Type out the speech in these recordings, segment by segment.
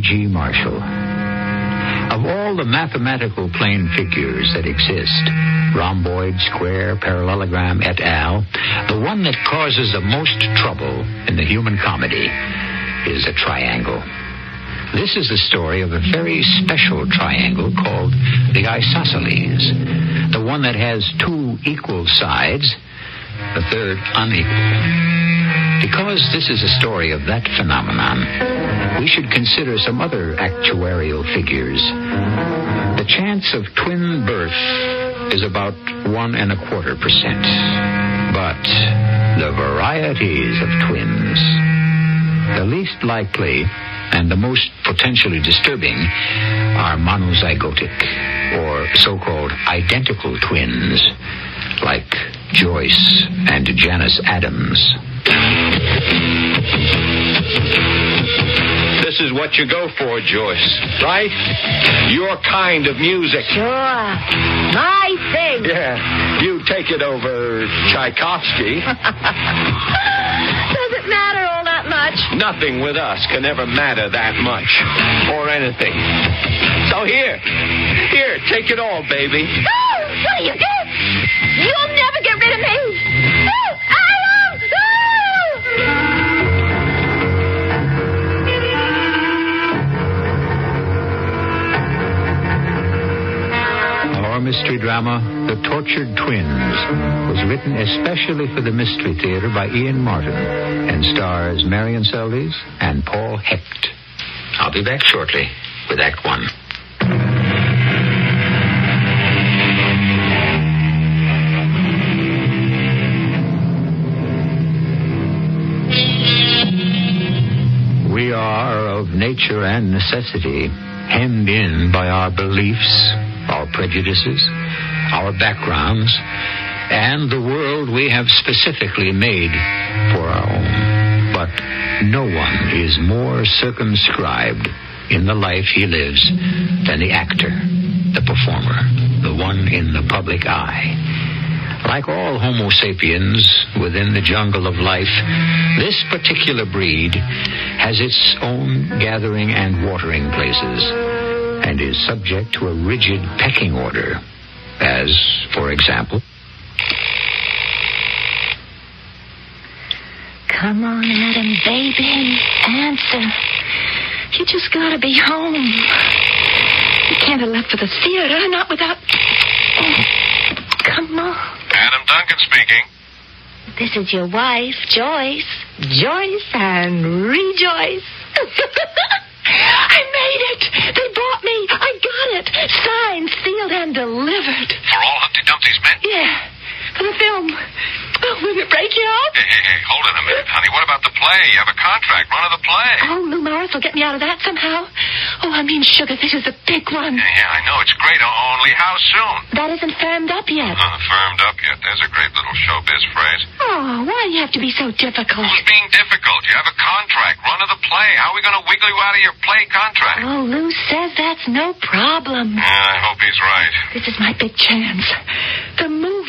Welcome. Marshall. Of all the mathematical plane figures that exist, rhomboid, square, parallelogram, et al., the one that causes the most trouble in the human comedy is a triangle. This is the story of a very special triangle called the isosceles, the one that has two equal sides, the third unequal. Because this is a story of that phenomenon, we should consider some other actuarial figures. The chance of twin birth is about one and a quarter percent. But the varieties of twins, the least likely and the most potentially disturbing are monozygotic, or so-called identical twins, like Joyce and Janice Adams. This is what you go for, Joyce, right? Your kind of music. Sure. My thing. Yeah, you take it over Tchaikovsky. Does it matter all that much? Nothing with us can ever matter that much, or anything. So here, here, take it all, baby. No! What are you doing? You'll never get rid of me. Mystery drama, The Tortured Twins, was written especially for the Mystery Theater by Ian Martin and stars Marian Seldes and Paul Hecht. I'll be back shortly with Act One. We are of nature and necessity hemmed in by our beliefs, our prejudices, our backgrounds, and the world we have specifically made for our own. But no one is more circumscribed in the life he lives than the actor, the performer, the one in the public eye. Like all Homo sapiens within the jungle of life, this particular breed has its own gathering and watering places and is subject to a rigid pecking order. As, for example, Come on, Adam, baby. Answer. You just gotta be home. You can't have left for the theater, not without. Oh, come on. Adam Duncan speaking. This is your wife, Joyce. Joyce and rejoice. I made it. They bought me. I got it. Signed, sealed, and delivered. For all Humpty Dumpty's men? Yeah, the film. Oh, will it break you out? Hey, hey, hey, hold it a minute, honey. What about the play? You have a contract. Run of the play. Oh, Lou Morris will get me out of that somehow. Oh, I mean, sugar, this is a big one. Yeah, yeah, I know. It's great. Only how soon? That isn't firmed up yet. Uh, firmed up yet. There's a great little showbiz phrase. Oh, why do you have to be so difficult? Who's being difficult? You have a contract. Run of the play. How are we going to wiggle you out of your play contract? Oh, Lou says that's no problem. Yeah, I hope he's right. This is my big chance. The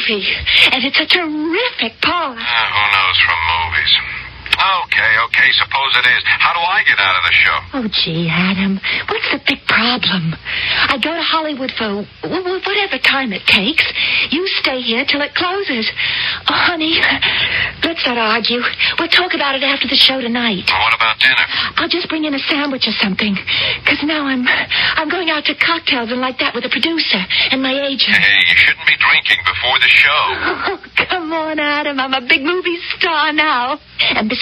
movie. And it's a terrific part. Uh, who knows from movies? Okay, okay, suppose it is. How do I get out of the show? Oh, gee, Adam, what's the big problem? I go to Hollywood for wh- wh- whatever time it takes. You stay here till it closes. Oh, honey, let's not argue. We'll talk about it after the show tonight. Well, what about dinner? I'll just bring in a sandwich or something. Because now I'm I'm going out to cocktails and like that with a producer and my agent. Hey, you shouldn't be drinking before the show. Oh, come on, Adam. I'm a big movie star now. And besides,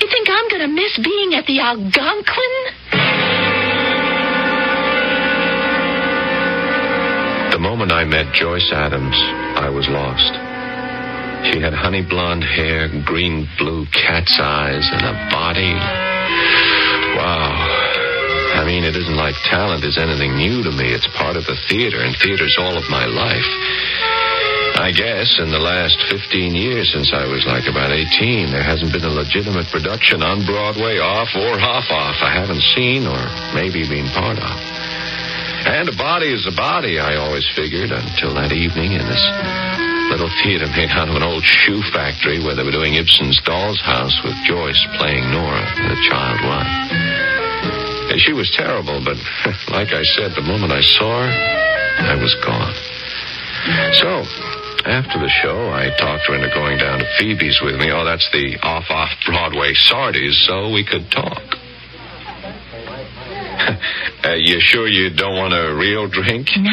you think I'm going to miss being at the Algonquin? The moment I met Joyce Adams, I was lost. She had honey blonde hair, green blue cat's eyes, and a body Wow. I mean, it isn't like talent is anything new to me. It's part of the theater, and theater's all of my life. I guess in the last 15 years since I was like about 18, there hasn't been a legitimate production on Broadway, off or half off, I haven't seen or maybe been part of. And a body is a body, I always figured, until that evening in this little theater made out of an old shoe factory where they were doing Ibsen's Doll's House with Joyce playing Nora, the child wife. And she was terrible, but like I said, the moment I saw her, I was gone. So, after the show, I talked her into going down to Phoebe's with me. Oh, that's the off-off Broadway Sardi's, so we could talk. uh, you sure you don't want a real drink? No.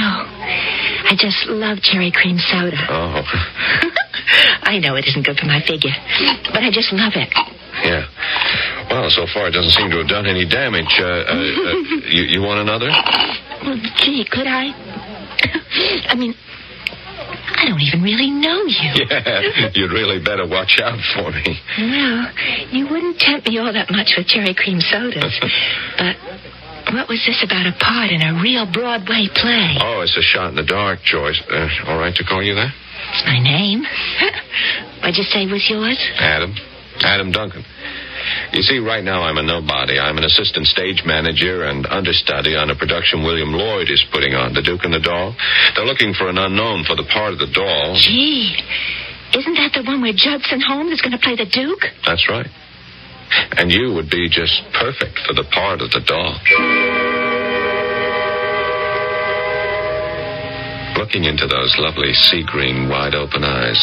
I just love cherry cream soda. Oh, I know it isn't good for my figure, but I just love it. yeah. Well, so far it doesn't seem to have done any damage. Uh, uh, uh, you, you want another? Well, gee, could I? I mean, I don't even really know you. Yeah, you'd really better watch out for me. Well, you wouldn't tempt me all that much with cherry cream sodas. but what was this about a part in a real Broadway play? Oh, it's a shot in the dark, Joyce. Uh, all right to call you that? It's my name. What'd you say was yours? Adam. Adam Duncan. You see, right now I'm a nobody. I'm an assistant stage manager and understudy on a production William Lloyd is putting on, The Duke and the Doll. They're looking for an unknown for the part of the doll. Gee, isn't that the one where Judson Holmes is going to play the Duke? That's right. And you would be just perfect for the part of the doll. Looking into those lovely sea green, wide open eyes,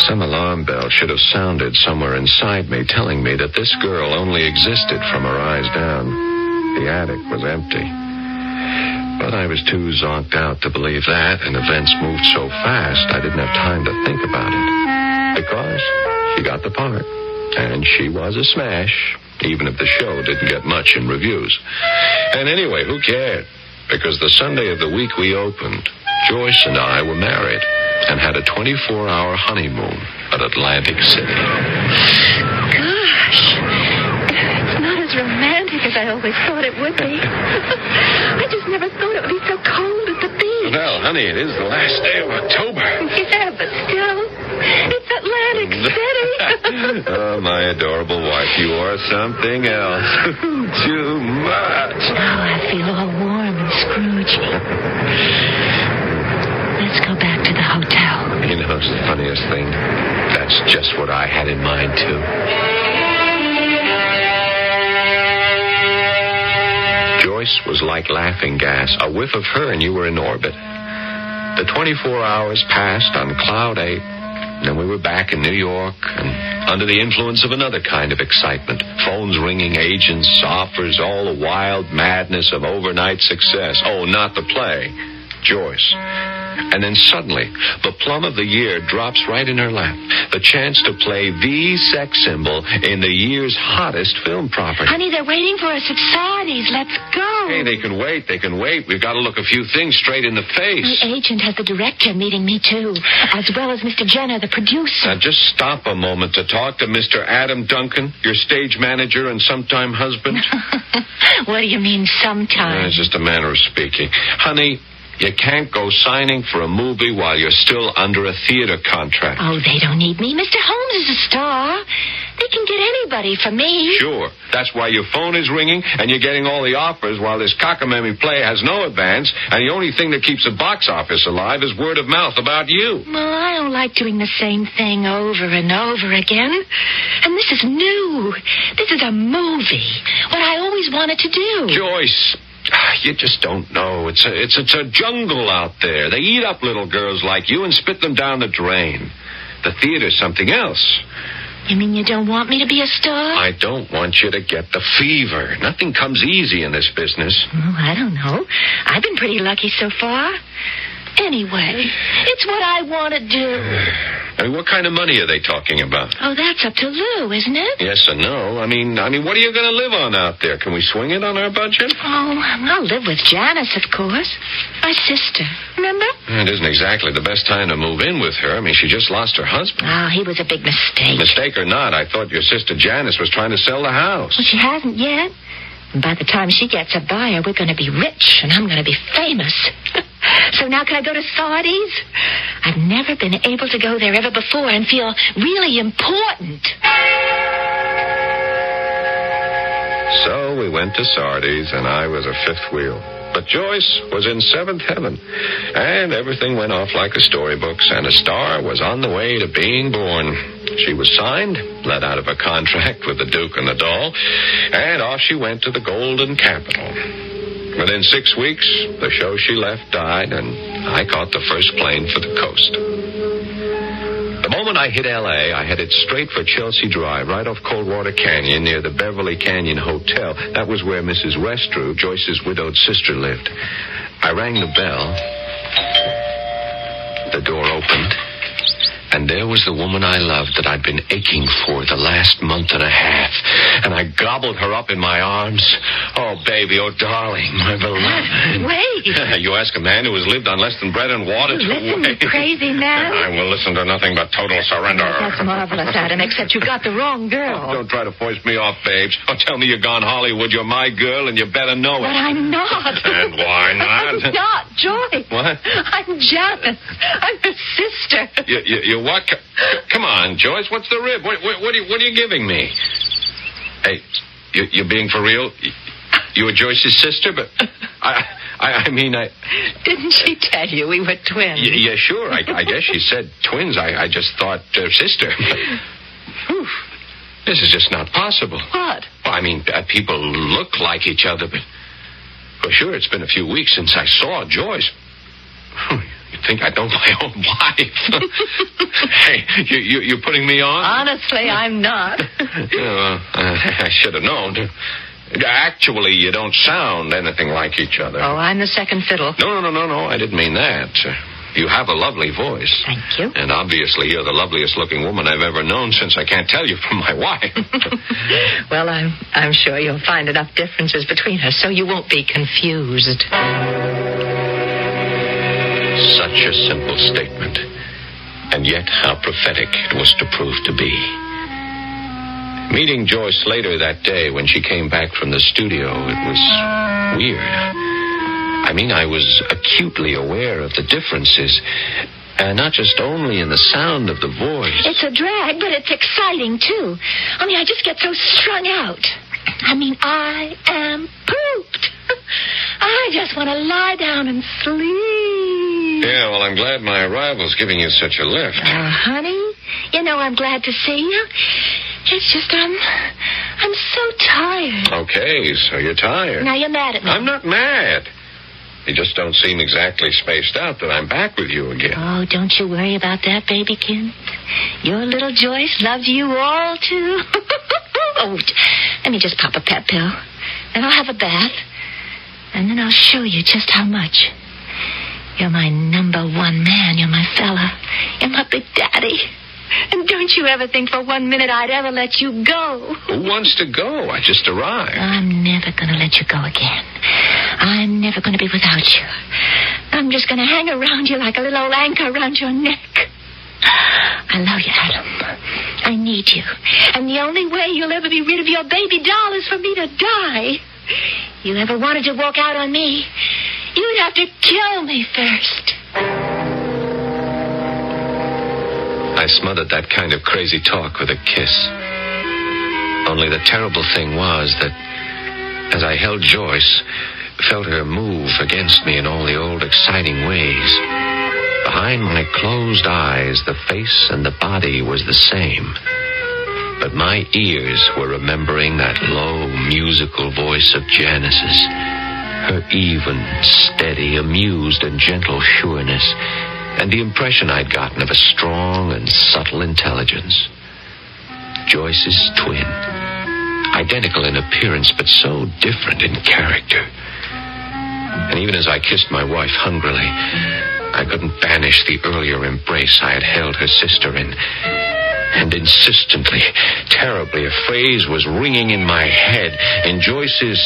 some alarm bell should have sounded somewhere inside me, telling me that this girl only existed from her eyes down. The attic was empty. But I was too zonked out to believe that, and events moved so fast I didn't have time to think about it. Because she got the part, and she was a smash, even if the show didn't get much in reviews. And anyway, who cared? Because the Sunday of the week we opened, Joyce and I were married and had a 24 hour honeymoon at Atlantic City. Gosh, it's not as romantic as I always thought it would be. I just never thought it would be so cold at the beach. Well, honey, it is the last day of October. Yeah, but still, it's Atlantic City. oh, my adorable wife, you are something else. Too much. Oh, I feel all warm and scroogey. Let's go back to the hotel. You know, it's the funniest thing. That's just what I had in mind, too. Joyce was like laughing gas. A whiff of her and you were in orbit. The 24 hours passed on Cloud 8. Then we were back in New York and under the influence of another kind of excitement. Phones ringing, agents, offers, all the wild madness of overnight success. Oh, not the play. Joyce. And then suddenly, the plum of the year drops right in her lap. The chance to play the sex symbol in the year's hottest film property. Honey, they're waiting for us at Sardi's. Let's go. Hey, they can wait. They can wait. We've got to look a few things straight in the face. The agent has the director meeting me, too, as well as Mr. Jenner, the producer. Now, just stop a moment to talk to Mr. Adam Duncan, your stage manager and sometime husband. what do you mean, Uh, sometime? it's just a manner of speaking. Honey, you can't go signing for a movie while you're still under a theater contract. Oh, they don't need me. Mr. Holmes is a star. They can get anybody for me. Sure. That's why your phone is ringing and you're getting all the offers while this cockamamie play has no advance and the only thing that keeps the box office alive is word of mouth about you. Well, I don't like doing the same thing over and over again. And this is new. This is a movie. What I always wanted to do. Joyce, you just don't know. It's a, it's, it's a jungle out there. They eat up little girls like you and spit them down the drain. The theater's something else. You mean you don't want me to be a star? I don't want you to get the fever. Nothing comes easy in this business. Oh, I don't know. I've been pretty lucky so far. Anyway, it's what I want to do. I mean, what kind of money are they talking about? Oh, that's up to Lou, isn't it? Yes and no. I mean, I mean, what are you going to live on out there? Can we swing it on our budget? Oh, I'll live with Janice, of course. My sister. Remember? It isn't exactly the best time to move in with her. I mean, she just lost her husband. Oh, he was a big mistake. Mistake or not, I thought your sister Janice was trying to sell the house. Well, she hasn't yet. And by the time she gets a buyer, we're going to be rich and I'm going to be famous. so now can I go to Sardi's? I've never been able to go there ever before and feel really important. So we went to Sardi's, and I was a fifth wheel. But Joyce was in seventh heaven, and everything went off like a storybook, and a star was on the way to being born. She was signed, let out of a contract with the Duke and the Doll, and off she went to the Golden Capital. Within six weeks, the show she left died, and I caught the first plane for the coast. The moment I hit L.A., I headed straight for Chelsea Drive, right off Coldwater Canyon near the Beverly Canyon Hotel. That was where Mrs. Westrew, Joyce's widowed sister, lived. I rang the bell. The door opened. And there was the woman I loved that I'd been aching for the last month and a half. And I gobbled her up in my arms. Oh, baby, oh, darling, my beloved. Wait. you ask a man who has lived on less than bread and water to Listen, wait. you crazy man. I will listen to nothing but total surrender. That's marvelous, Adam, except you got the wrong girl. Oh, don't try to force me off, babes. Oh, tell me you're gone Hollywood. You're my girl, and you better know But it. But I'm not. And why not? I'm not, Joy. What? I'm Janice. I'm her sister. You, you, you what? C- Come on, Joyce. What's the rib? What, what, what, are, you, what are you giving me? Hey, you, you're being for real? You- You were Joyce's sister, but I, I, I mean, I. Didn't she tell you we were twins? Y- yeah, sure. I, I guess she said twins. I, I just thought uh, sister. Whew. This is just not possible. What? Well, I mean, uh, people look like each other, but for sure it's been a few weeks since I saw Joyce. You think I know my own wife? hey, you, you, you're putting me on? Honestly, I'm not. Well, uh, I should have known. Actually, you don't sound anything like each other. Oh, I'm the second fiddle. No, no, no, no, no. I didn't mean that. You have a lovely voice. Thank you. And obviously, you're the loveliest looking woman I've ever known since I can't tell you from my wife. well, I'm I'm sure you'll find enough differences between us so you won't be confused. Such a simple statement. And yet, how prophetic it was to prove to be. Meeting Joyce later that day when she came back from the studio, it was weird. I mean, I was acutely aware of the differences, and not just only in the sound of the voice. It's a drag, but it's exciting too. I mean, I just get so strung out. I mean, I am pooped. I just want to lie down and sleep. Yeah, well, I'm glad my arrival's giving you such a lift. Oh, honey, you know I'm glad to see you. It's just I'm I'm so tired. Okay, so you're tired. Now you're mad at me. I'm not mad. You just don't seem exactly spaced out that I'm back with you again. Oh, don't you worry about that, babykin. Your little Joyce loves you all too. oh, let me just pop a pet pill. Then I'll have a bath. And then I'll show you just how much. You're my number one man. You're my fella. You're my big daddy. And don't you ever think for one minute I'd ever let you go. Who wants to go? I just arrived. I'm never going to let you go again. I'm never going to be without you. I'm just going to hang around you like a little old anchor around your neck. I love you, Adam. I need you. And the only way you'll ever be rid of your baby doll is for me to die. You ever wanted to walk out on me, you'd have to kill me first. I smothered that kind of crazy talk with a kiss. Only the terrible thing was that as I held Joyce, felt her move against me in all the old exciting ways. Behind my closed eyes, the face and the body was the same. But my ears were remembering that low, musical voice of Janice's. Her even, steady, amused, and gentle sureness, and the impression I'd gotten of a strong and subtle intelligence. Joyce's twin. Identical in appearance, but so different in character. And even as I kissed my wife hungrily, I couldn't banish the earlier embrace I had held her sister in. And insistently, terribly, a phrase was ringing in my head in Joyce's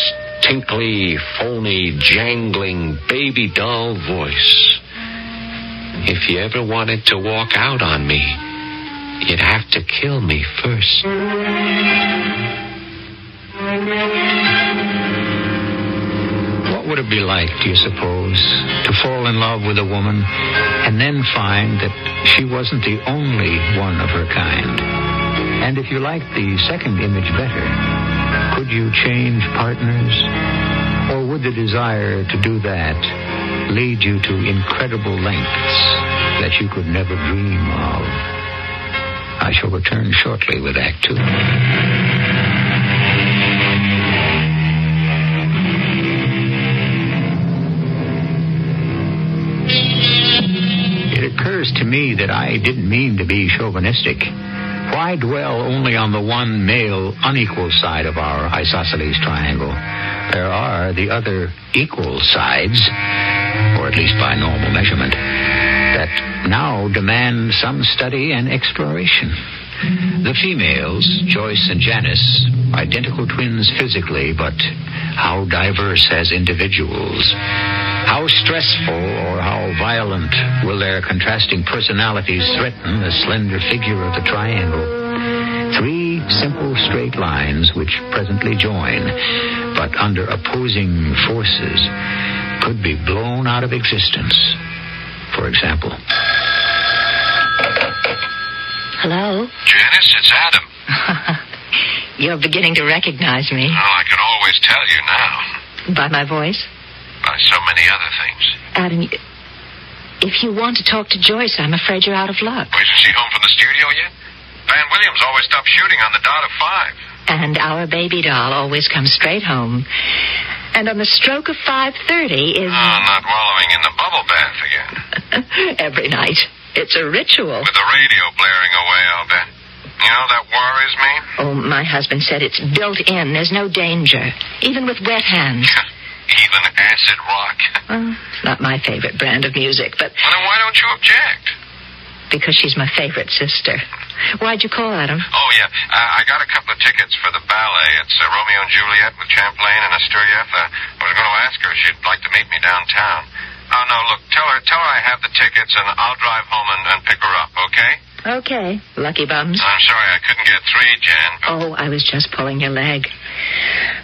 tinkly, phony, jangling, baby doll voice. If you ever wanted to walk out on me, you'd have to kill me first. What would it be like, do you suppose, to fall in love with a woman and then find that she wasn't the only one of her kind? And if you liked the second image better, could you change partners? Or would the desire to do that lead you to incredible lengths that you could never dream of? I shall return shortly with Act Two. It occurs to me that I didn't mean to be chauvinistic. Why dwell only on the one male unequal side of our isosceles triangle? There are the other equal sides, or at least by normal measurement, that now demand some study and exploration. The females, Joyce and Janice, identical twins physically, but how diverse as individuals. How stressful or how violent will their contrasting personalities threaten the slender figure of the triangle? Three simple straight lines which presently join, but under opposing forces, could be blown out of existence. For example, Hello? Janice, it's Adam. You're beginning to recognize me Well, I can always tell you now. by my voice. So many other things. Adam, if you want to talk to Joyce, I'm afraid you're out of luck. Oh, isn't she home from the studio yet? Van Williams always stops shooting on the dot of five. And our baby doll always comes straight home. And on the stroke of 5.30 is Oh, not wallowing in the bubble bath again. every night. It's a ritual. With the radio blaring away, I'll bet. You know, that worries me. Oh, my husband said it's built in. There's no danger. Even with wet hands. Even acid rock. Well, not my favorite brand of music, but Well, then why don't you object? because she's my favorite sister. Why'd you call, Adam? Oh, yeah. I, I got a couple of tickets for the ballet. It's uh, Romeo and Juliet with Champlain and Asturieff. Uh, I was going to ask her if she'd like to meet me downtown. Oh, no, look, tell her, tell her I have the tickets and I'll drive home and, and pick her up, okay? Okay. Lucky bums. I'm sorry I couldn't get three, Jan, but Oh, I was just pulling your leg.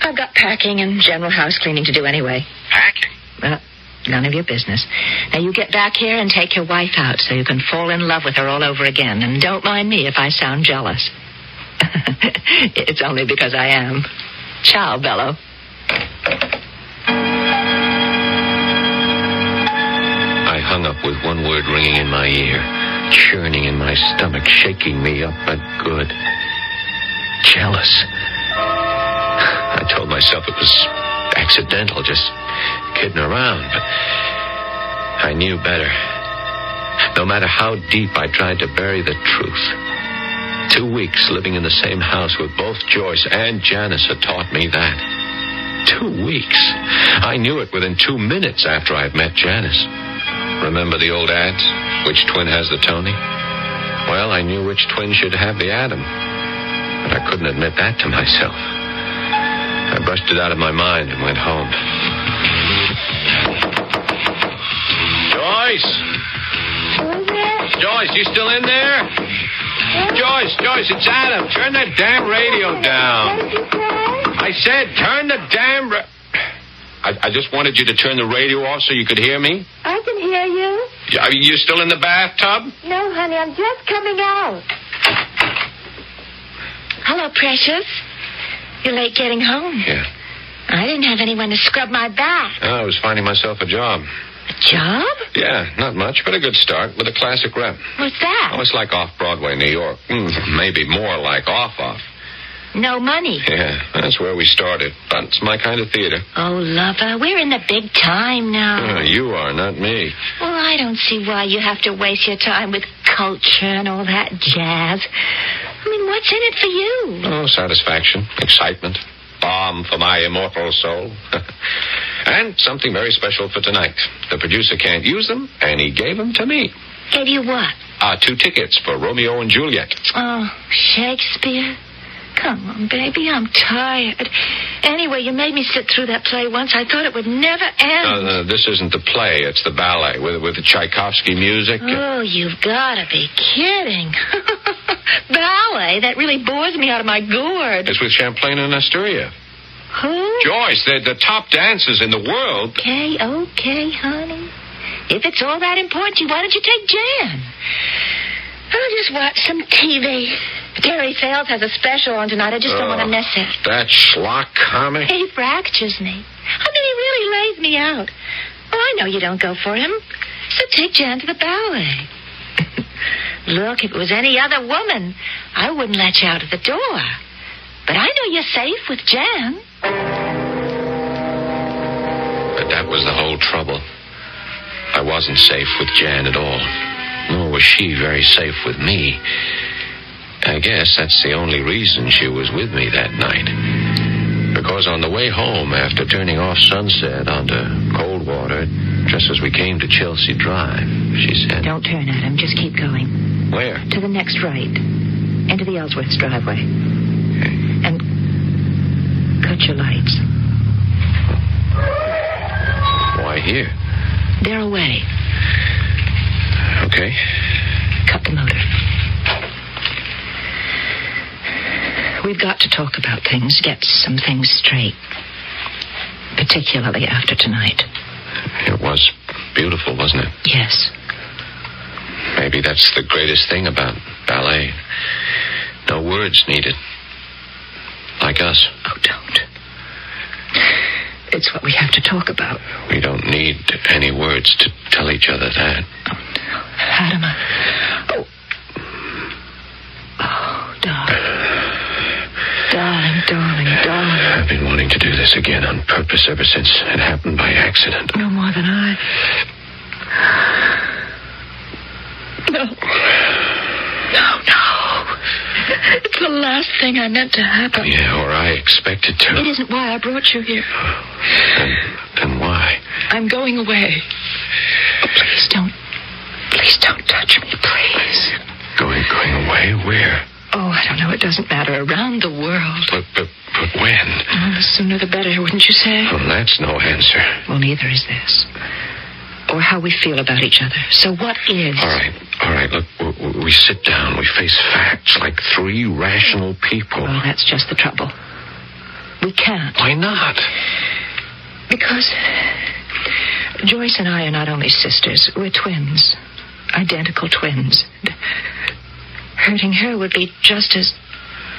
I've got packing and general house cleaning to do anyway. packing. Well, none of your business. Now you get back here and take your wife out so you can fall in love with her all over again. And don't mind me if I sound jealous. it's only because I am. Ciao, Bello. I hung up with one word ringing in my ear, churning in my stomach, shaking me up but good. Jealous. I told myself it was accidental, just kidding around, but I knew better. No matter how deep I tried to bury the truth. Two weeks living in the same house with both Joyce and Janice had taught me that. Two weeks. I knew it within two minutes after I'd met Janice. Remember the old ads? Which twin has the Toni? Well, I knew which twin should have the Adam. But I couldn't admit that to myself. I brushed it out of my mind and went home. Joyce! Joyce, you still in there? Joyce, Joyce, it's Adam. Turn that damn radio down. I said, turn the damn. Ra- I, I just wanted you to turn the radio off so you could hear me. I can hear you. Are you still in the bathtub? No, honey, I'm just coming out. Hello, precious. You're late getting home. Yeah. I didn't have anyone to scrub my back. I was finding myself a job. A job? Yeah, not much, but a good start with a classic rep. What's that? Oh, it's like off Broadway, New York. Mm, maybe more like off off. No money. Yeah, that's where we started. But it's my kind of theater. Oh, lover, we're in the big time now. You are, not me. Well, I don't see why you have to waste your time with culture and all that jazz. I mean, what's in it for you? Oh, satisfaction, excitement, balm for my immortal soul. and something very special for tonight. The producer can't use them, and he gave them to me. Gave you what? Uh, two tickets for Romeo and Juliet. Oh, Shakespeare? Come on, baby, I'm tired. Anyway, you made me sit through that play once. I thought it would never end. No, no, this isn't the play, it's the ballet with, with the Tchaikovsky music. Oh, you've got to be kidding. Ballet? That really bores me out of my gourd. It's with Champlain and Asturia. Who? Joyce, they're the top dancers in the world. Okay, okay, honey. If it's all that important, why don't you take Jan? I'll just watch some TV. Gary Fales has a special on tonight. I just don't want to Oh, uh, miss it. That schlock comic. He fractures me. I mean, he really lays me out. Oh, I know you don't go for him. So take Jan to the ballet. Look, if it was any other woman, I wouldn't let you out of the door. But I know you're safe with Jan. But that was the whole trouble. I wasn't safe with Jan at all. Nor was she very safe with me. I guess that's the only reason she was with me that night. Because on the way home, after turning off Sunset onto Coldwater, just as we came to Chelsea Drive, she said, Don't turn at him. Just keep going. Where? To the next right. Into the Ellsworth's driveway. And cut your lights. Why here? They're away. Okay. Cut the motor. We've got to talk about things, get some things straight. Particularly after tonight. It was beautiful, wasn't it? Yes. Maybe that's the greatest thing about ballet. No words needed. Like us. Oh, don't. It's what we have to talk about. We don't need any words to tell each other that. Oh, Fatima. Oh. Oh, darling. Darling, darling. I've been wanting to do this again on purpose ever since it happened by accident. No more than I. No. No, no. It's the last thing I meant to happen. Yeah, or I expected to. It isn't why I brought you here. Then, then why? I'm going away. Oh, please don't. Please don't touch me, please. Going, going away? Where? Oh, I don't know. It doesn't matter. Around the world. But, but, but when? Oh, the sooner the better, wouldn't you say? Well, that's no answer. Well, neither is this. Or how we feel about each other. So what is? All right, all right. Look, we, we sit down. We face facts like three rational people. Well, that's just the trouble. We can't. Why not? Because Joyce and I are not only sisters, we're twins. Identical twins. Hurting her would be just as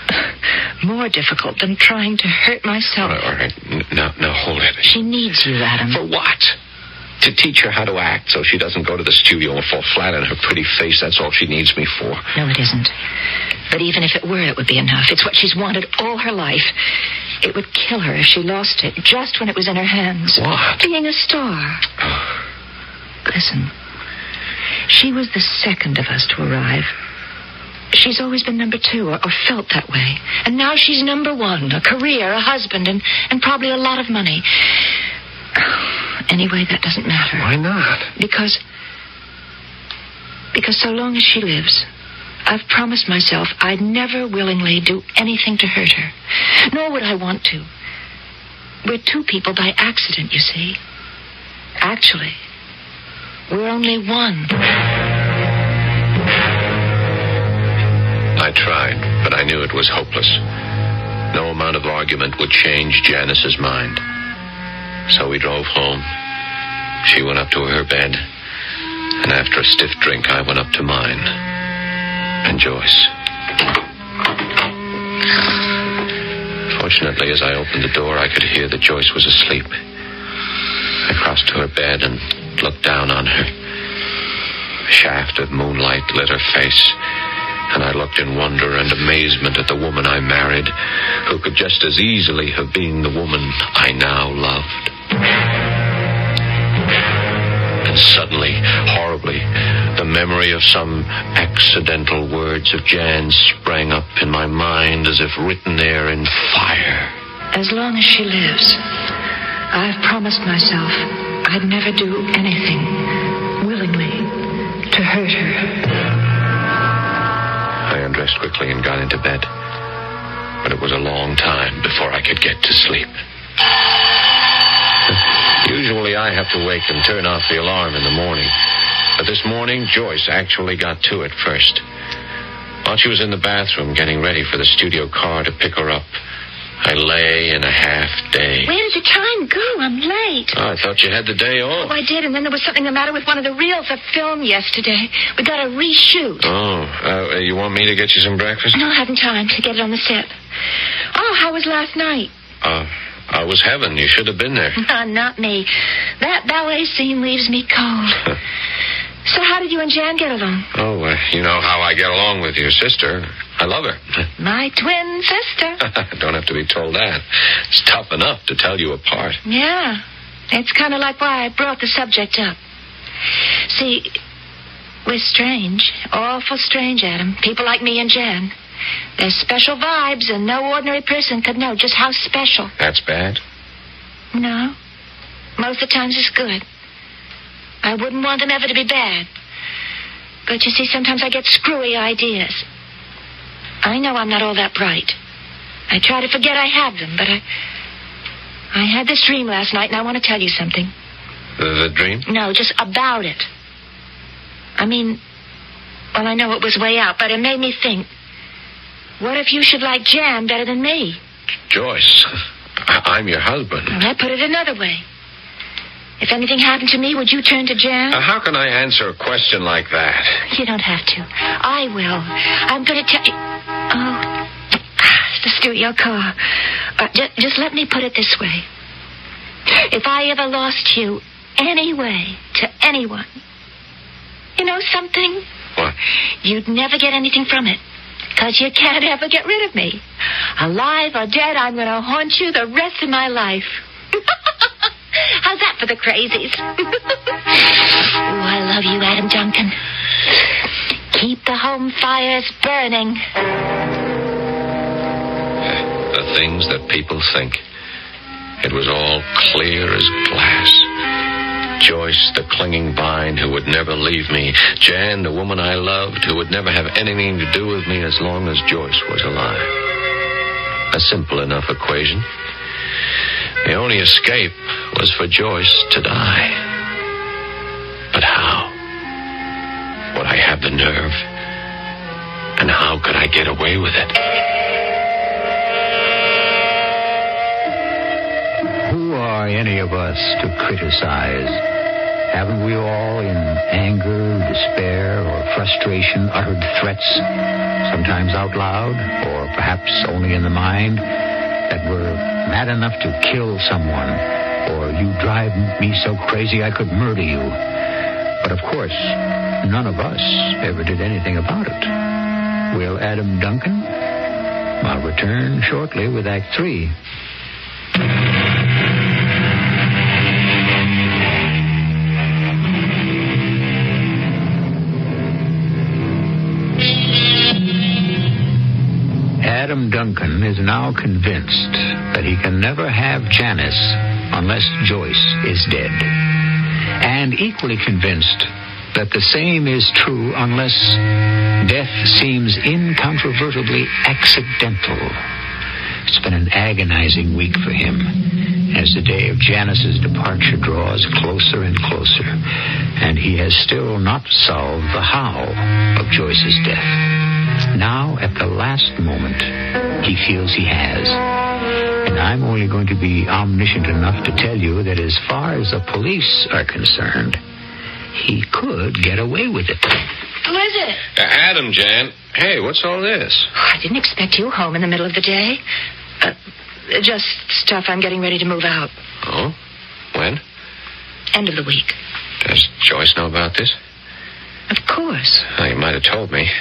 more difficult than trying to hurt myself. right, all right. Now, now hold it. She needs you, Adam. For what? To teach her how to act so she doesn't go to the studio and fall flat on her pretty face. That's all she needs me for. No, it isn't. But even if it were, it would be enough. It's what she's wanted all her life. It would kill her if she lost it just when it was in her hands. What? Being a star. Listen. She was the second of us to arrive. She's always been number two, or, or felt that way. And now she's number one. A career, a husband, and, and probably a lot of money. Anyway, that doesn't matter. Why not? Because. Because so long as she lives, I've promised myself I'd never willingly do anything to hurt her. Nor would I want to. We're two people by accident, you see. Actually, we're only one. I tried, but I knew it was hopeless. No amount of argument would change Janice's mind. So we drove home. She went up to her bed. And after a stiff drink, I went up to mine. And Joyce. Fortunately, as I opened the door, I could hear that Joyce was asleep. I crossed to her bed and looked down on her. A shaft of moonlight lit her face, and I looked in wonder and amazement at the woman I married, who could just as easily have been the woman I now loved. And suddenly, horribly, the memory of some accidental words of Jan's sprang up in my mind as if written there in fire. As long as she lives, I've promised myself I'd never do anything willingly to hurt her. I undressed quickly and got into bed. But it was a long time before I could get to sleep. Usually I have to wake and turn off the alarm in the morning. But this morning, Joyce actually got to it first. While she was in the bathroom getting ready for the studio car to pick her up, I lay in a half day. Where did the time go? I'm late. Oh, I thought you had the day off. Oh. I did, and then there was something the matter with one of the reels of film yesterday. We got to reshoot. Oh, uh, you want me to get you some breakfast? No, I haven't time to get it on the set. Oh, how was last night? Uh, I was heaven. You should have been there. Uh, not me. That ballet scene leaves me cold. so how did you and Jan get along? Oh, uh, you know how I get along with your sister. I love her. My twin sister. Don't have to be told that. It's tough enough to tell you apart. Yeah. It's kind of like why I brought the subject up. See, we're strange. Awful strange, Adam. People like me and Jan. There's special vibes, and no ordinary person could know just how special. That's bad. No. Most of the times it's good. I wouldn't want them ever to be bad. But you see, sometimes I get screwy ideas. I know I'm not all that bright. I try to forget I have them, but I. I had this dream last night, and I want to tell you something. The, the dream? No, just about it. I mean, well, I know it was way out, but it made me think. What if you should like Jan better than me? Joyce. I- I'm your husband. Well, I put it another way. If anything happened to me, would you turn to Jan? Uh, how can I answer a question like that? You don't have to. I will. I'm going to tell you. Oh, the studio car. Uh, just, just let me put it this way. If I ever lost you anyway to anyone, you know something? What? You'd never get anything from it. Because you can't ever get rid of me. Alive or dead, I'm going to haunt you the rest of my life. How's that for the crazies? Ooh, I love you, Adam Duncan. Keep the home fires burning. The things that people think. It was all clear as glass. Joyce, the clinging vine who would never leave me. Jan, the woman I loved who would never have anything to do with me as long as Joyce was alive. A simple enough equation. The only escape was for Joyce to die. But how? Would I have the nerve? And how could I get away with it? Who are any of us to criticize? Haven't we all, in anger, despair, or frustration, uttered threats, sometimes out loud, or perhaps only in the mind, that were mad enough to kill someone, or you drive me so crazy I could murder you? But of course, none of us ever did anything about it. Will Adam Duncan? I'll return shortly with Act Three. Adam Duncan is now convinced that he can never have Janice unless Joyce is dead. And equally convinced that the same is true unless death seems incontrovertibly accidental. It's been an agonizing week for him as the day of Janice's departure draws closer and closer, and he has still not solved the how of Joyce's death. Now, at the last moment, he feels he has. And I'm only going to be omniscient enough to tell you that as far as the police are concerned, he could get away with it. Who is it? Uh, Adam, Jan. Hey, what's all this? Oh, I didn't expect you home in the middle of the day. Uh, just stuff I'm getting ready to move out. Oh? When? End of the week. Does Joyce know about this? Of course. Oh, you might have told me.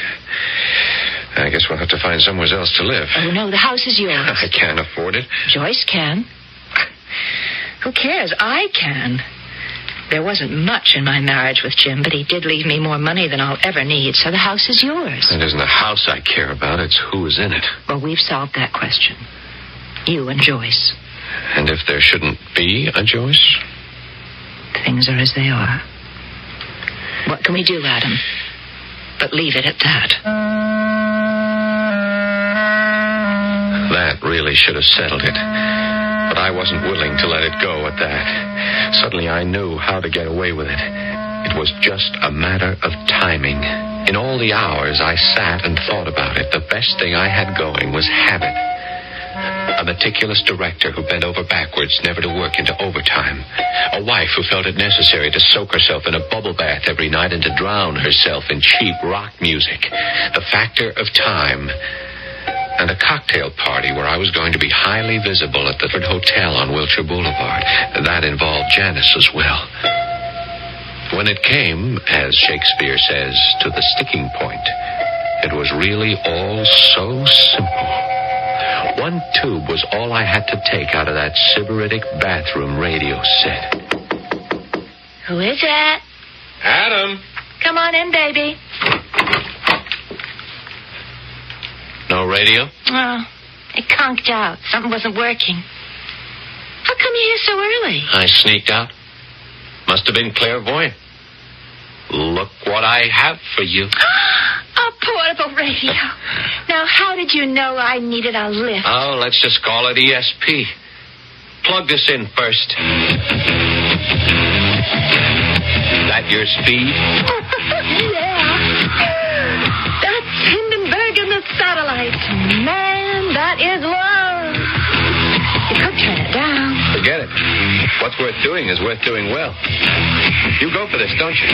I guess we'll have to find somewhere else to live. Oh, no, the house is yours. I can't afford it. Joyce can. Who cares? I can. There wasn't much in my marriage with Jim, but he did leave me more money than I'll ever need, so the house is yours. It isn't the house I care about, it's who is in it. Well, we've solved that question. You and Joyce. And if there shouldn't be a Joyce? Things are as they are. What can we do, Adam? But leave it at that. That really should have settled it. But I wasn't willing to let it go at that. Suddenly I knew how to get away with it. It was just a matter of timing. In all the hours I sat and thought about it, the best thing I had going was habit. A meticulous director who bent over backwards never to work into overtime. A wife who felt it necessary to soak herself in a bubble bath every night and to drown herself in cheap rock music. The factor of time. And a cocktail party where I was going to be highly visible at the Ford Hotel on Wilshire Boulevard. That involved Janice as well. When it came, as Shakespeare says, to the sticking point, it was really all so simple. One tube was all I had to take out of that sybaritic bathroom radio set. Who is that? Adam! Come on in, baby. No radio? Oh, it conked out. Something wasn't working. How come you're here so early? I sneaked out. Must have been clairvoyant. Look what I have for you. A portable radio. now, how did you know I needed a lift? Oh, let's just call it ESP. Plug this in first. That your speed? yeah. Is love. You could turn it down. Forget it. What's worth doing is worth doing well. You go for this, don't you?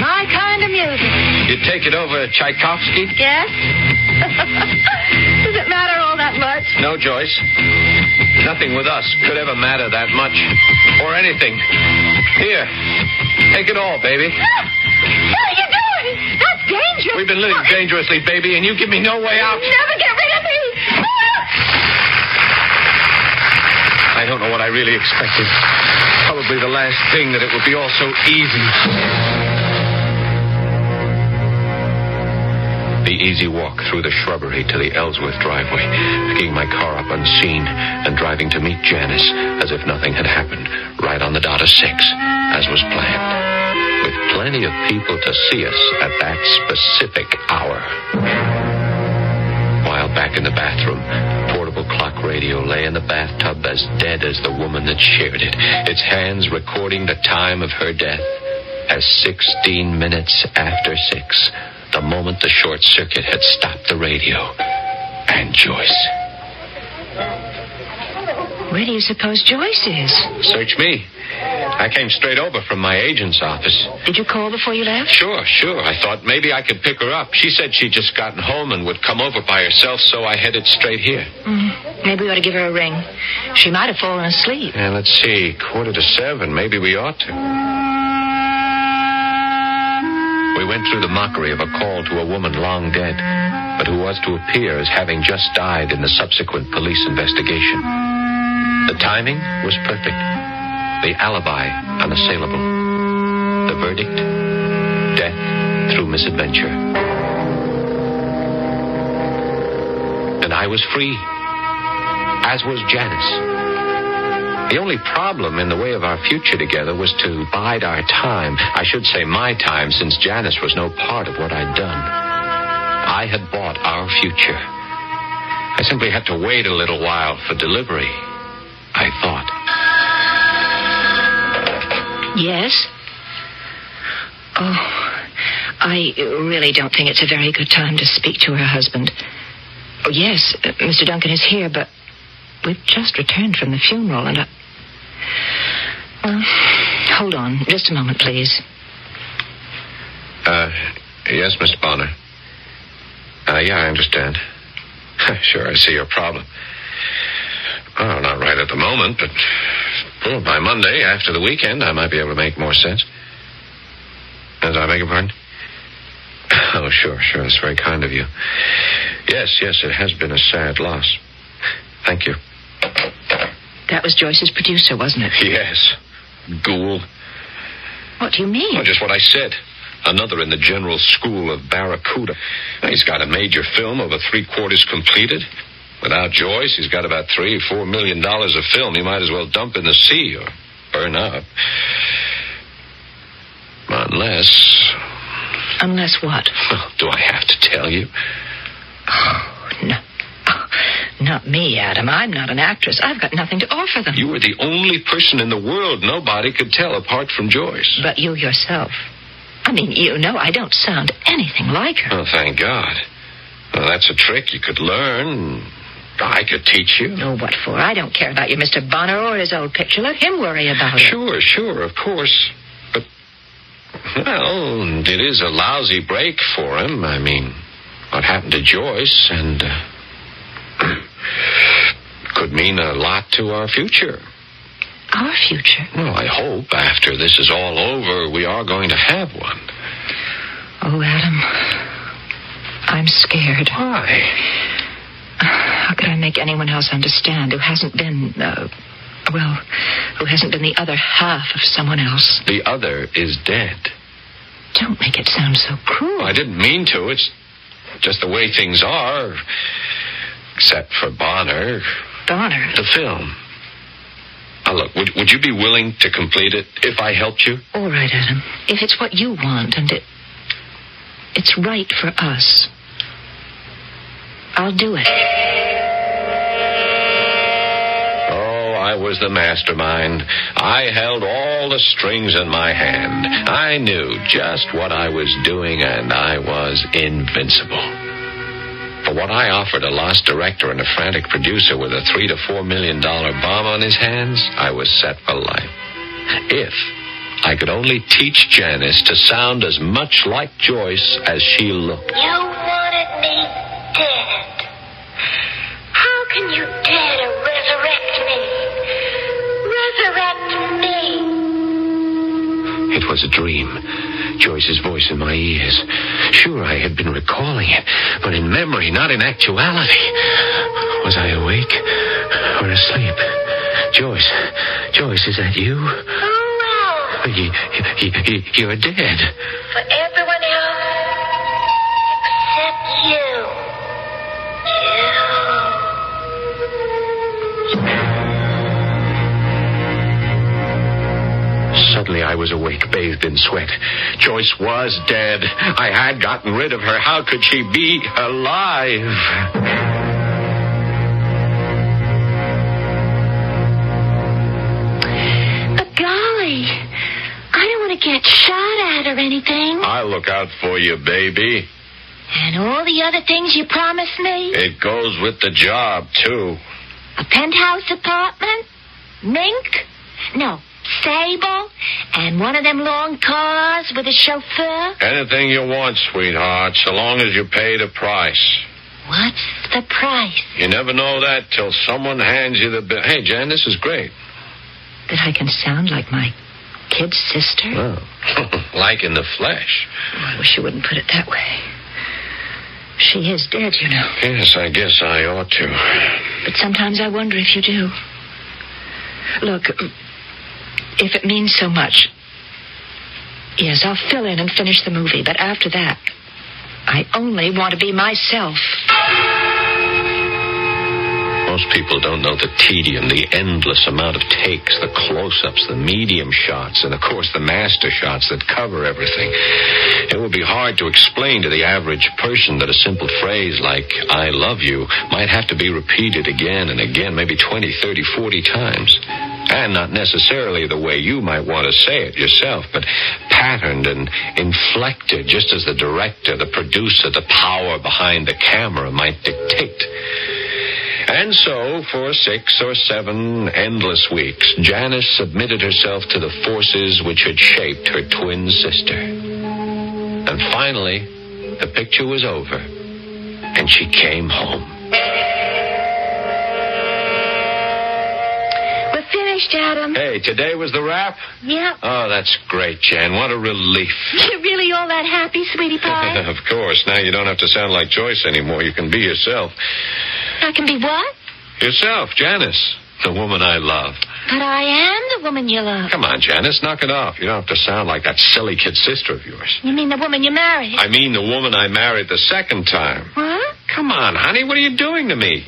My kind of music. You take it over Tchaikovsky? Yes? Does it matter all that much? No, Joyce. Nothing with us could ever matter that much. Or anything. Here. Take it all, baby. What are you doing? That's dangerous. We've been living dangerously, baby, and you give me no way out. You'll never get rid of me. I don't what I really expected. Probably the last thing that it would be all so easy. The easy walk through the shrubbery to the Ellsworth driveway, picking my car up unseen and driving to meet Janice as if nothing had happened, right on the dot of six, as was planned. With plenty of people to see us at that specific hour. While back in the bathroom, clock radio lay in the bathtub as dead as the woman that shared it, its hands recording the time of her death as 16 minutes after 6, the moment the short circuit had stopped the radio. And Joyce. Where do you suppose Joyce is? Search me. I came straight over from my agent's office. Did you call before you left? Sure, sure. I thought maybe I could pick her up. She said she'd just gotten home and would come over by herself, so I headed straight here. Mm, maybe we ought to give her a ring. She might have fallen asleep. Yeah, let's see. Quarter to seven. Maybe we ought to. We went through the mockery of a call to a woman long dead, but who was to appear as having just died in the subsequent police investigation. The timing was perfect. The alibi unassailable. The verdict death through misadventure. And I was free, as was Janice. The only problem in the way of our future together was to bide our time. I should say my time, since Janice was no part of what I'd done. I had bought our future. I simply had to wait a little while for delivery, I thought. Yes? Oh, I really don't think it's a very good time to speak to her husband. Oh, yes, Mr. Duncan is here, but we've just returned from the funeral, and I... Well, hold on just a moment, please. Uh, yes, Mr. Bonner. Uh, yeah, I understand. sure, I see your problem. Oh, not right at the moment, but well, by Monday, after the weekend, I might be able to make more sense. As I beg your pardon? Oh, sure, sure. That's very kind of you. Yes, yes, it has been a sad loss. Thank you. That was Joyce's producer, wasn't it? Yes. Ghoul. What do you mean? Oh, just what I said. Another in the general school of Barracuda. He's got a major film over three quarters completed. Without Joyce, he's got about three, four million dollars of film he might as well dump in the sea or burn up. Unless. Unless what? Oh, do I have to tell you? Oh, no. Oh, not me, Adam. I'm not an actress. I've got nothing to offer them. You are the only person in the world nobody could tell apart from Joyce. But you yourself. I mean, you know I don't sound anything like her. Oh, thank God. Well, that's a trick you could learn. I could teach you. Oh, what for? I don't care about you, Mr. Bonner or his old picture. Let him worry about it. Sure, sure, of course. But, well, it is a lousy break for him. I mean, what happened to Joyce and uh, could mean a lot to our future. Our future? Well, I hope after this is all over, we are going to have one. Oh, Adam. I'm scared. Why? How could I make anyone else understand who hasn't been, uh, well, who hasn't been the other half of someone else? The other is dead. Don't make it sound so cruel. I didn't mean to. It's just the way things are. Except for Bonner, Bonner. the film. Now, look, would, would you be willing to complete it if I helped you? All right, Adam. If it's what you want and it it's right for us, I'll do it. Oh, I was the mastermind. I held all the strings in my hand. I knew just what I was doing, and I was invincible. For what I offered a lost director and a frantic producer with a three to four million dollar bomb on his hands, I was set for life. If I could only teach Janice to sound as much like Joyce as she looked. You can you dare to resurrect me? Resurrect me. It was a dream. Joyce's voice in my ears. Sure, I had been recalling it, but in memory, not in actuality. Was I awake or asleep? Joyce, Joyce, is that you? Oh, Else? You, you, you, you're dead. For Suddenly I was awake, bathed in sweat. Joyce was dead. I had gotten rid of her. How could she be alive? But golly, I don't want to get shot at or anything. I'll look out for you, baby. And all the other things you promised me? It goes with the job, too. A penthouse apartment? Mink? No, Sable? And one of them long cars with a chauffeur? Anything you want, sweetheart, so long as you pay the price. What's the price? You never know that till someone hands you the bill. Hey, Jan, this is great. That I can sound like my kid sister? Oh. like in the flesh. Oh, I wish you wouldn't put it that way. She is dead, you know. Yes, I guess I ought to. But sometimes I wonder if you do. Look, if it means so much, yes, I'll fill in and finish the movie. But after that, I only want to be myself. Most people don't know the tedium, the endless amount of takes, the close ups, the medium shots, and of course the master shots that cover everything. It would be hard to explain to the average person that a simple phrase like, I love you, might have to be repeated again and again, maybe 20, 30, 40 times. And not necessarily the way you might want to say it yourself, but patterned and inflected just as the director, the producer, the power behind the camera might dictate. And so, for six or seven endless weeks, Janice submitted herself to the forces which had shaped her twin sister. And finally, the picture was over, and she came home. Finished, Adam. Hey, today was the wrap? Yep. Oh, that's great, Jan. What a relief. You're really all that happy, sweetie pie? of course. Now you don't have to sound like Joyce anymore. You can be yourself. I can be what? Yourself, Janice. The woman I love. But I am the woman you love. Come on, Janice, knock it off. You don't have to sound like that silly kid sister of yours. You mean the woman you married? I mean the woman I married the second time. What? Come on, honey, what are you doing to me?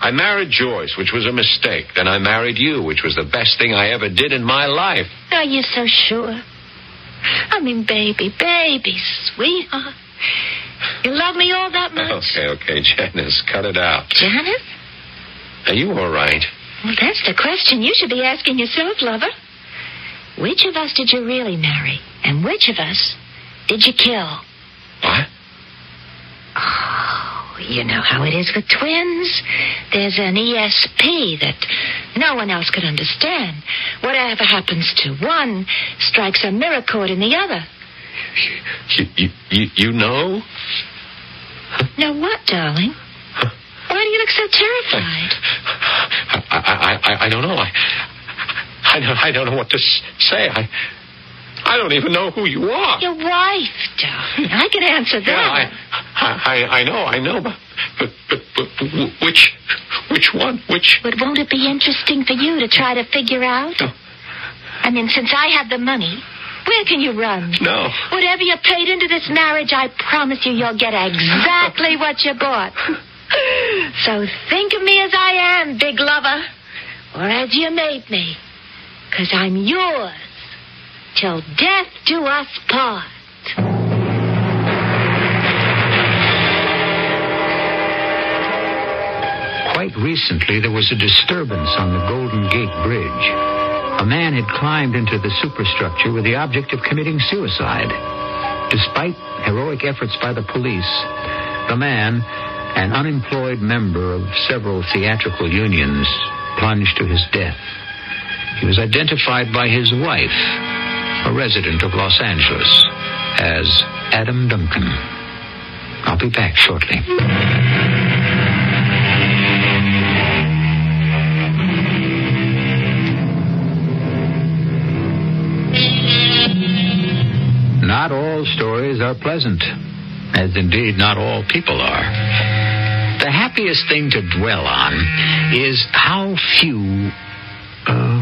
I married Joyce, which was a mistake. Then I married you, which was the best thing I ever did in my life. Are you so sure? I mean, baby, baby, sweetheart. You love me all that much? Okay, okay, Janice, cut it out. Janice? Are you all right? Well, that's the question you should be asking yourself, lover. Which of us did you really marry? And which of us did you kill? What? You know how it is with twins. There's an ESP that no one else could understand. Whatever happens to one strikes a mirror chord in the other. You, you, you, you know? Now what, darling? Why do you look so terrified? I, I, I, I don't know. I, I, don't, I don't know what to say. I, I don't even know who you are. Your wife, darling. I can answer that. Yeah, I, I, I know, I know, but, but, but, but which, which one? Which? But won't it be interesting for you to try to figure out? No. I mean, since I have the money, where can you run? No. Whatever you paid into this marriage, I promise you you'll get exactly what you bought. So think of me as I am, big lover, or as you made me, because I'm yours till death do us part. Quite recently, there was a disturbance on the Golden Gate Bridge. A man had climbed into the superstructure with the object of committing suicide. Despite heroic efforts by the police, the man, an unemployed member of several theatrical unions, plunged to his death. He was identified by his wife, a resident of Los Angeles, as Adam Duncan. I'll be back shortly. Not all stories are pleasant, as indeed not all people are. The happiest thing to dwell on is how few.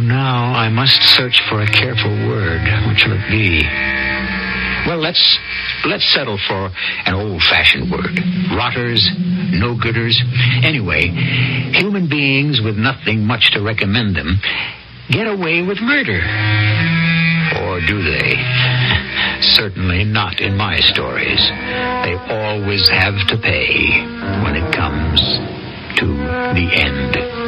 Now I must search for a careful word. What shall it be? Well, let's let's settle for an old-fashioned word. Rotters, no-gooders. Anyway, human beings with nothing much to recommend them get away with murder. Or do they? Certainly not in my stories. They always have to pay when it comes to the end.